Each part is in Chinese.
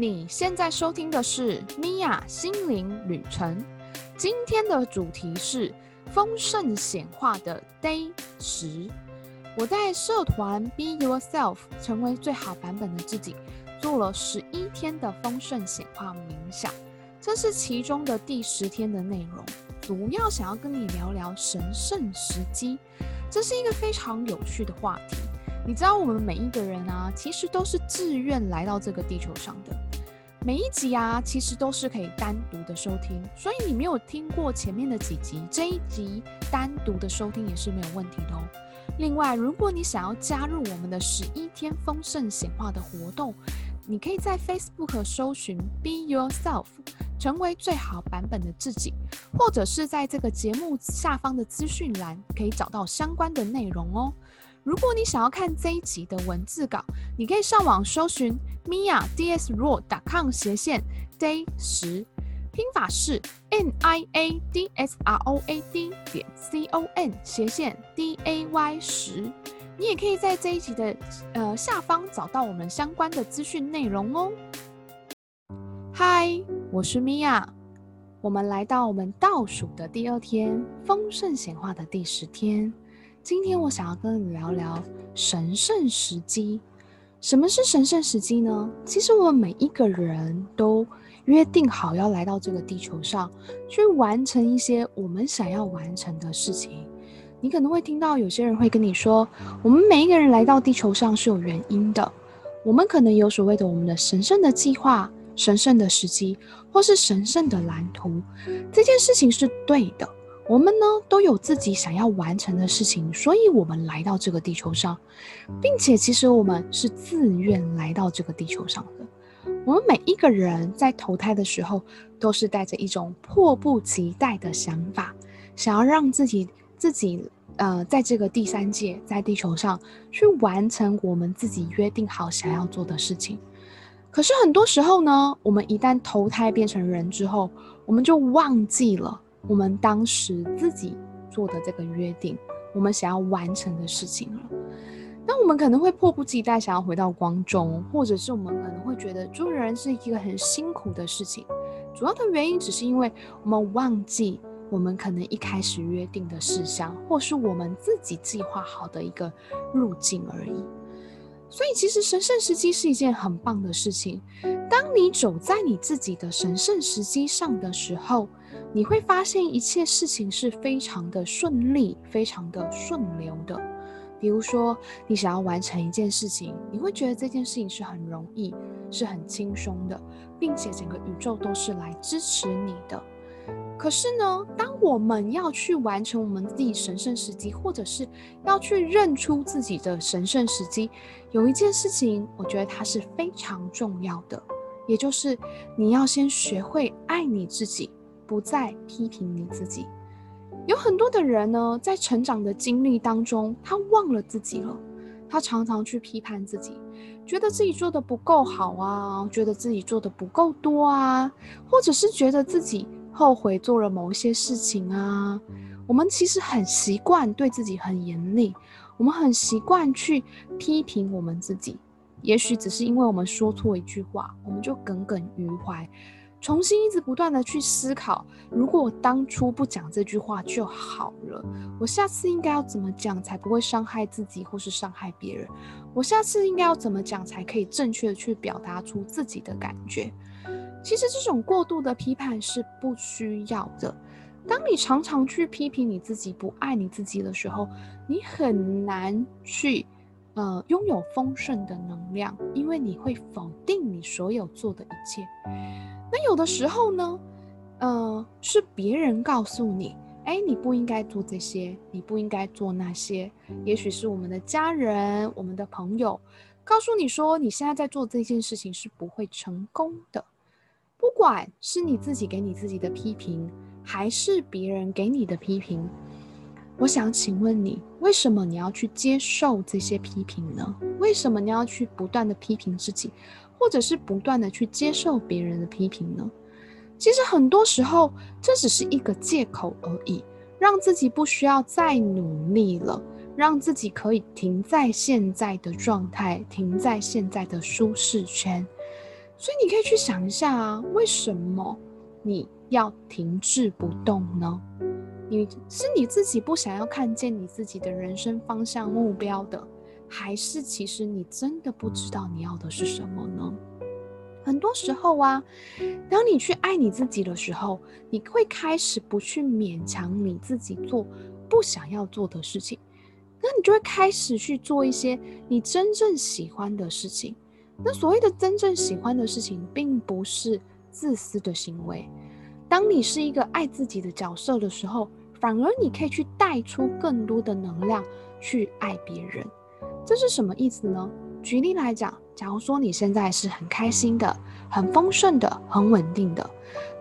你现在收听的是米娅心灵旅程。今天的主题是丰盛显化的 Day 十。我在社团 Be Yourself，成为最好版本的自己，做了十一天的丰盛显化冥想。这是其中的第十天的内容，主要想要跟你聊聊神圣时机。这是一个非常有趣的话题。你知道，我们每一个人啊，其实都是自愿来到这个地球上的。每一集啊，其实都是可以单独的收听，所以你没有听过前面的几集，这一集单独的收听也是没有问题的哦。另外，如果你想要加入我们的十一天丰盛显化的活动，你可以在 Facebook 搜寻 Be Yourself，成为最好版本的自己，或者是在这个节目下方的资讯栏可以找到相关的内容哦。如果你想要看这一集的文字稿，你可以上网搜寻 miadsroad.com 斜线 day 十，拼法是 n i a d s r o a d 点 c o n 斜线 d a y 十。你也可以在这一集的呃下方找到我们相关的资讯内容哦。嗨，我是 Mia，我们来到我们倒数的第二天，丰盛显化的第十天。今天我想要跟你聊聊神圣时机。什么是神圣时机呢？其实我们每一个人都约定好要来到这个地球上，去完成一些我们想要完成的事情。你可能会听到有些人会跟你说，我们每一个人来到地球上是有原因的。我们可能有所谓的我们的神圣的计划、神圣的时机，或是神圣的蓝图。这件事情是对的。我们呢都有自己想要完成的事情，所以我们来到这个地球上，并且其实我们是自愿来到这个地球上的。我们每一个人在投胎的时候，都是带着一种迫不及待的想法，想要让自己自己呃在这个第三界，在地球上去完成我们自己约定好想要做的事情。可是很多时候呢，我们一旦投胎变成人之后，我们就忘记了。我们当时自己做的这个约定，我们想要完成的事情了。那我们可能会迫不及待想要回到光中，或者是我们可能会觉得做人是一个很辛苦的事情。主要的原因只是因为我们忘记我们可能一开始约定的事项，或是我们自己计划好的一个路径而已。所以，其实神圣时机是一件很棒的事情。当你走在你自己的神圣时机上的时候，你会发现一切事情是非常的顺利，非常的顺流的。比如说，你想要完成一件事情，你会觉得这件事情是很容易，是很轻松的，并且整个宇宙都是来支持你的。可是呢，当我们要去完成我们自己神圣时机，或者是要去认出自己的神圣时机，有一件事情，我觉得它是非常重要的，也就是你要先学会爱你自己。不再批评你自己。有很多的人呢，在成长的经历当中，他忘了自己了。他常常去批判自己，觉得自己做的不够好啊，觉得自己做的不够多啊，或者是觉得自己后悔做了某一些事情啊。我们其实很习惯对自己很严厉，我们很习惯去批评我们自己。也许只是因为我们说错一句话，我们就耿耿于怀。重新一直不断的去思考，如果我当初不讲这句话就好了，我下次应该要怎么讲才不会伤害自己或是伤害别人？我下次应该要怎么讲才可以正确的去表达出自己的感觉？其实这种过度的批判是不需要的。当你常常去批评你自己、不爱你自己的时候，你很难去呃拥有丰盛的能量，因为你会否定你所有做的一切。那有的时候呢，呃，是别人告诉你，哎，你不应该做这些，你不应该做那些。也许是我们的家人、我们的朋友，告诉你说，你现在在做这件事情是不会成功的。不管是你自己给你自己的批评，还是别人给你的批评，我想请问你，为什么你要去接受这些批评呢？为什么你要去不断的批评自己？或者是不断的去接受别人的批评呢？其实很多时候，这只是一个借口而已，让自己不需要再努力了，让自己可以停在现在的状态，停在现在的舒适圈。所以你可以去想一下啊，为什么你要停滞不动呢？你是你自己不想要看见你自己的人生方向目标的，还是其实你真的不知道你要的是什么呢？很多时候啊，当你去爱你自己的时候，你会开始不去勉强你自己做不想要做的事情，那你就会开始去做一些你真正喜欢的事情。那所谓的真正喜欢的事情，并不是自私的行为。当你是一个爱自己的角色的时候，反而你可以去带出更多的能量去爱别人。这是什么意思呢？举例来讲，假如说你现在是很开心的、很丰盛的、很稳定的，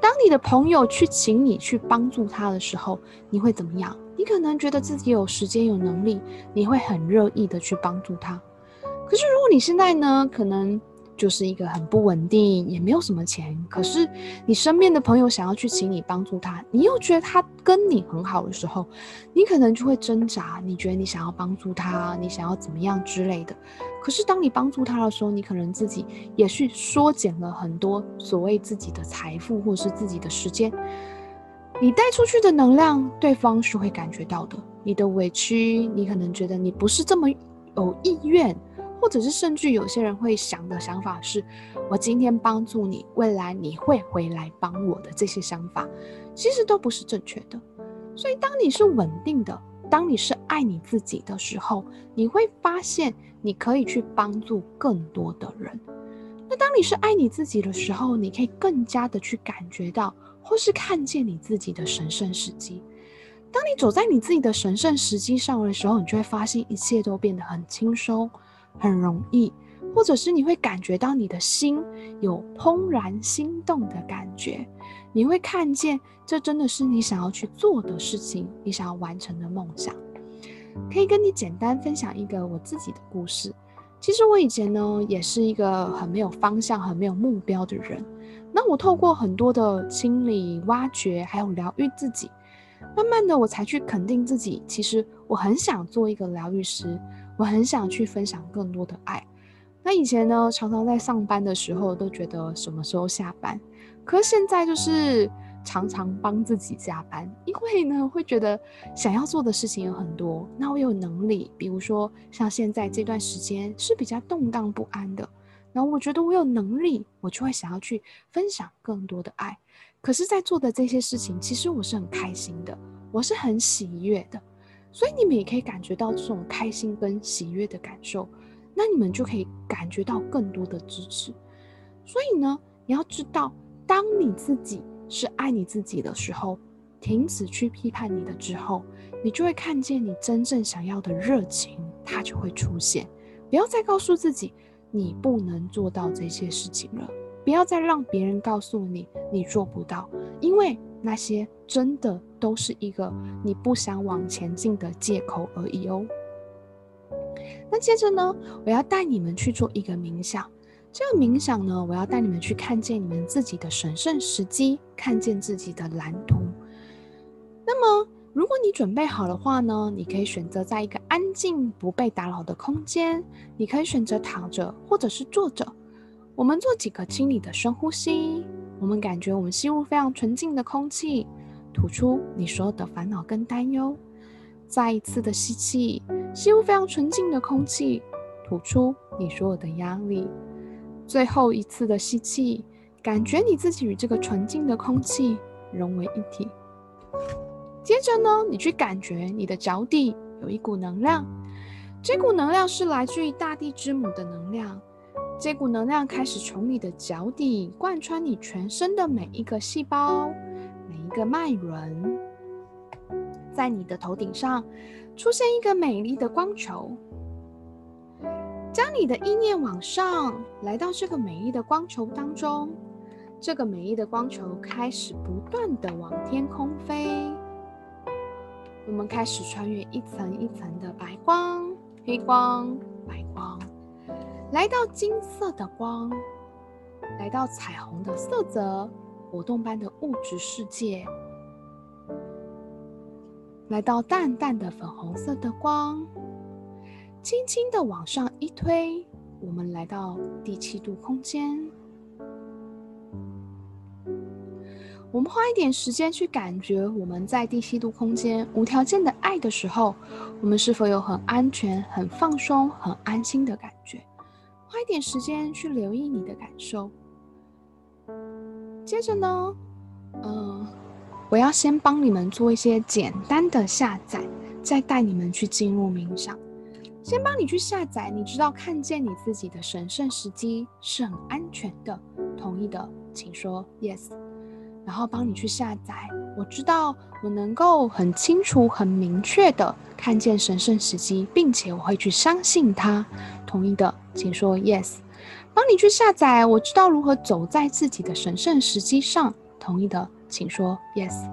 当你的朋友去请你去帮助他的时候，你会怎么样？你可能觉得自己有时间、有能力，你会很乐意的去帮助他。可是如果你现在呢，可能就是一个很不稳定，也没有什么钱，可是你身边的朋友想要去请你帮助他，你又觉得他跟你很好的时候，你可能就会挣扎，你觉得你想要帮助他，你想要怎么样之类的。可是当你帮助他的时候，你可能自己也去缩减了很多所谓自己的财富或是自己的时间，你带出去的能量，对方是会感觉到的。你的委屈，你可能觉得你不是这么有意愿。或者是甚至有些人会想的想法是，我今天帮助你，未来你会回来帮我的这些想法，其实都不是正确的。所以，当你是稳定的，当你是爱你自己的时候，你会发现你可以去帮助更多的人。那当你是爱你自己的时候，你可以更加的去感觉到，或是看见你自己的神圣时机。当你走在你自己的神圣时机上的时候，你就会发现一切都变得很轻松。很容易，或者是你会感觉到你的心有怦然心动的感觉，你会看见这真的是你想要去做的事情，你想要完成的梦想。可以跟你简单分享一个我自己的故事。其实我以前呢，也是一个很没有方向、很没有目标的人。那我透过很多的清理、挖掘，还有疗愈自己，慢慢的我才去肯定自己。其实我很想做一个疗愈师。我很想去分享更多的爱。那以前呢，常常在上班的时候都觉得什么时候下班，可是现在就是常常帮自己加班，因为呢会觉得想要做的事情有很多。那我有能力，比如说像现在这段时间是比较动荡不安的，然后我觉得我有能力，我就会想要去分享更多的爱。可是，在做的这些事情，其实我是很开心的，我是很喜悦的。所以你们也可以感觉到这种开心跟喜悦的感受，那你们就可以感觉到更多的支持。所以呢，你要知道，当你自己是爱你自己的时候，停止去批判你的之后，你就会看见你真正想要的热情，它就会出现。不要再告诉自己你不能做到这些事情了，不要再让别人告诉你你做不到，因为那些真的。都是一个你不想往前进的借口而已哦。那接着呢，我要带你们去做一个冥想。这个冥想呢，我要带你们去看见你们自己的神圣时机，看见自己的蓝图。那么，如果你准备好的话呢，你可以选择在一个安静、不被打扰的空间。你可以选择躺着，或者是坐着。我们做几个清理的深呼吸。我们感觉我们吸入非常纯净的空气。吐出你所有的烦恼跟担忧，再一次的吸气，吸入非常纯净的空气，吐出你所有的压力。最后一次的吸气，感觉你自己与这个纯净的空气融为一体。接着呢，你去感觉你的脚底有一股能量，这股能量是来自于大地之母的能量。这股能量开始从你的脚底贯穿你全身的每一个细胞。每一个脉轮，在你的头顶上出现一个美丽的光球，将你的意念往上，来到这个美丽的光球当中。这个美丽的光球开始不断地往天空飞，我们开始穿越一层一层的白光、黑、光，来到金色的光，来到彩虹的色泽。活动般的物质世界，来到淡淡的粉红色的光，轻轻的往上一推，我们来到第七度空间。我们花一点时间去感觉我们在第七度空间无条件的爱的时候，我们是否有很安全、很放松、很安心的感觉？花一点时间去留意你的感受。接着呢，嗯、我要先帮你们做一些简单的下载，再带你们去进入冥想。先帮你去下载，你知道看见你自己的神圣时机是很安全的，同意的，请说 yes。然后帮你去下载，我知道我能够很清楚、很明确的看见神圣时机，并且我会去相信它，同意的，请说 yes。帮你去下载，我知道如何走在自己的神圣时机上，同意的，请说 yes。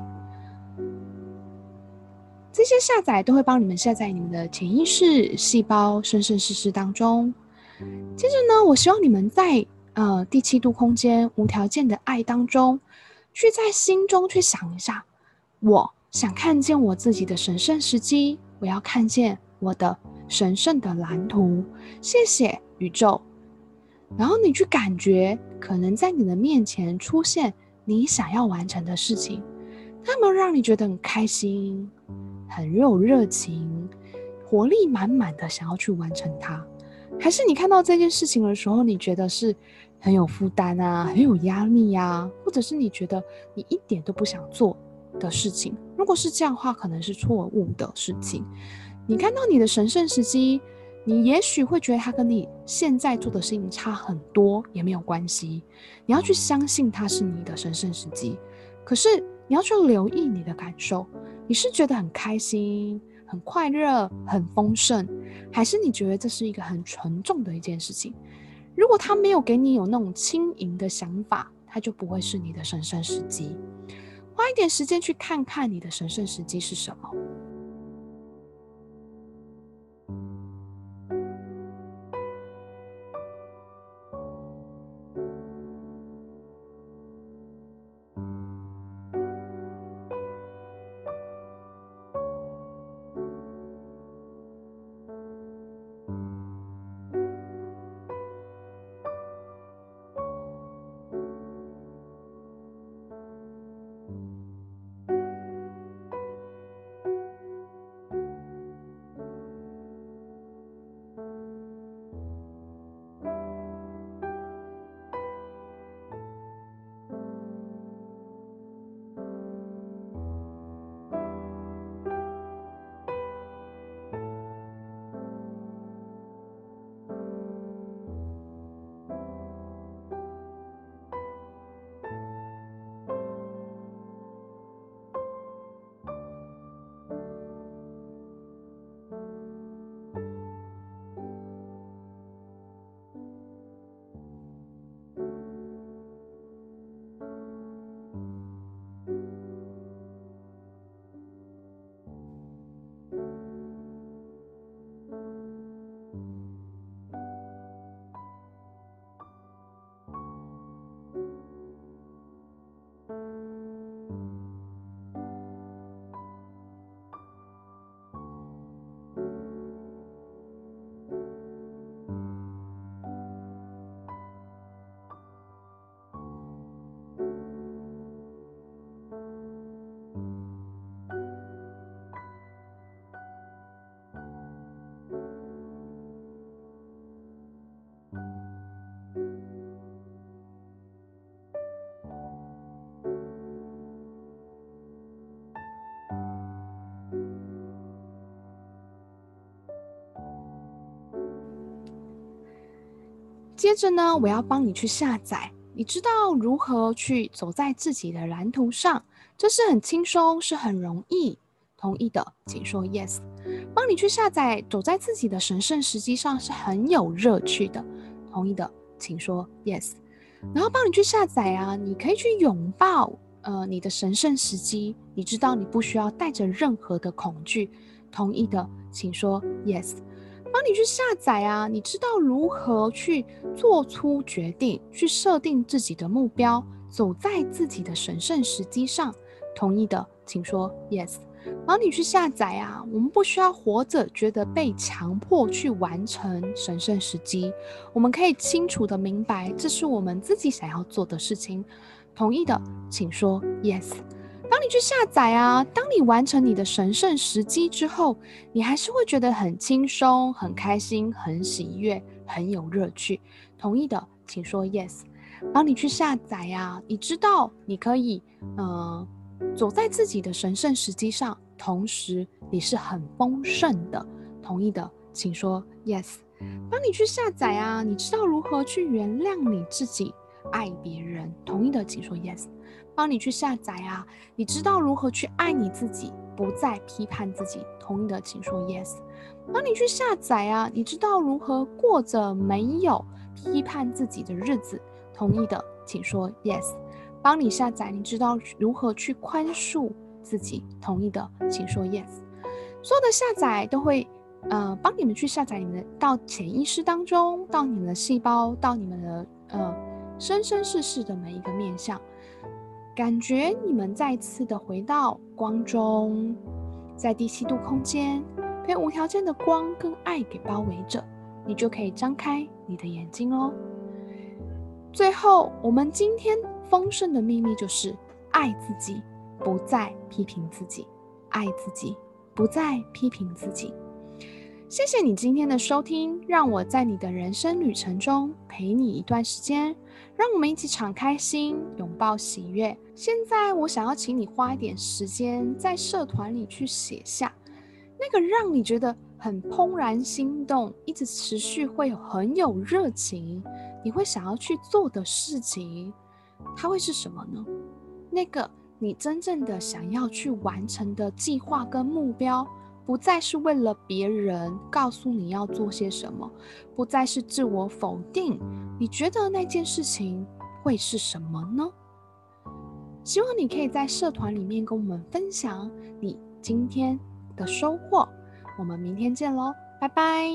这些下载都会帮你们下载你们的潜意识、细胞、生生世世当中。接着呢，我希望你们在呃第七度空间无条件的爱当中。去在心中去想一下，我想看见我自己的神圣时机，我要看见我的神圣的蓝图。谢谢宇宙。然后你去感觉，可能在你的面前出现你想要完成的事情，它们让你觉得很开心，很有热情，活力满满的想要去完成它。还是你看到这件事情的时候，你觉得是很有负担啊，很有压力呀、啊，或者是你觉得你一点都不想做的事情？如果是这样的话，可能是错误的事情。你看到你的神圣时机，你也许会觉得它跟你现在做的事情差很多，也没有关系。你要去相信它是你的神圣时机，可是你要去留意你的感受，你是觉得很开心？很快乐，很丰盛，还是你觉得这是一个很沉重的一件事情？如果他没有给你有那种轻盈的想法，他就不会是你的神圣时机。花一点时间去看看你的神圣时机是什么。接着呢，我要帮你去下载。你知道如何去走在自己的蓝图上？这是很轻松，是很容易。同意的，请说 yes。帮你去下载，走在自己的神圣时机上是很有乐趣的。同意的，请说 yes。然后帮你去下载啊，你可以去拥抱呃你的神圣时机。你知道你不需要带着任何的恐惧。同意的，请说 yes。你去下载啊！你知道如何去做出决定，去设定自己的目标，走在自己的神圣时机上。同意的，请说 yes。帮你去下载啊！我们不需要活着觉得被强迫去完成神圣时机，我们可以清楚的明白，这是我们自己想要做的事情。同意的，请说 yes。当你去下载啊，当你完成你的神圣时机之后，你还是会觉得很轻松、很开心、很喜悦、很有乐趣。同意的，请说 yes。当你去下载啊，你知道你可以，嗯、呃，走在自己的神圣时机上，同时你是很丰盛的。同意的，请说 yes。当你去下载啊，你知道如何去原谅你自己，爱别人。同意的，请说 yes。帮你去下载啊！你知道如何去爱你自己，不再批判自己。同意的，请说 yes。帮你去下载啊！你知道如何过着没有批判自己的日子。同意的，请说 yes。帮你下载，你知道如何去宽恕自己。同意的，请说 yes。所有的下载都会，呃，帮你们去下载你们的到潜意识当中，到你们的细胞，到你们的呃生生世世的每一个面向。感觉你们再次的回到光中，在第七度空间，被无条件的光跟爱给包围着，你就可以张开你的眼睛哦。最后，我们今天丰盛的秘密就是爱自己，不再批评自己；爱自己，不再批评自己。谢谢你今天的收听，让我在你的人生旅程中陪你一段时间。让我们一起敞开心，拥抱喜悦。现在，我想要请你花一点时间在社团里去写下那个让你觉得很怦然心动、一直持续会有很有热情、你会想要去做的事情，它会是什么呢？那个你真正的想要去完成的计划跟目标。不再是为了别人告诉你要做些什么，不再是自我否定。你觉得那件事情会是什么呢？希望你可以在社团里面跟我们分享你今天的收获。我们明天见喽，拜拜。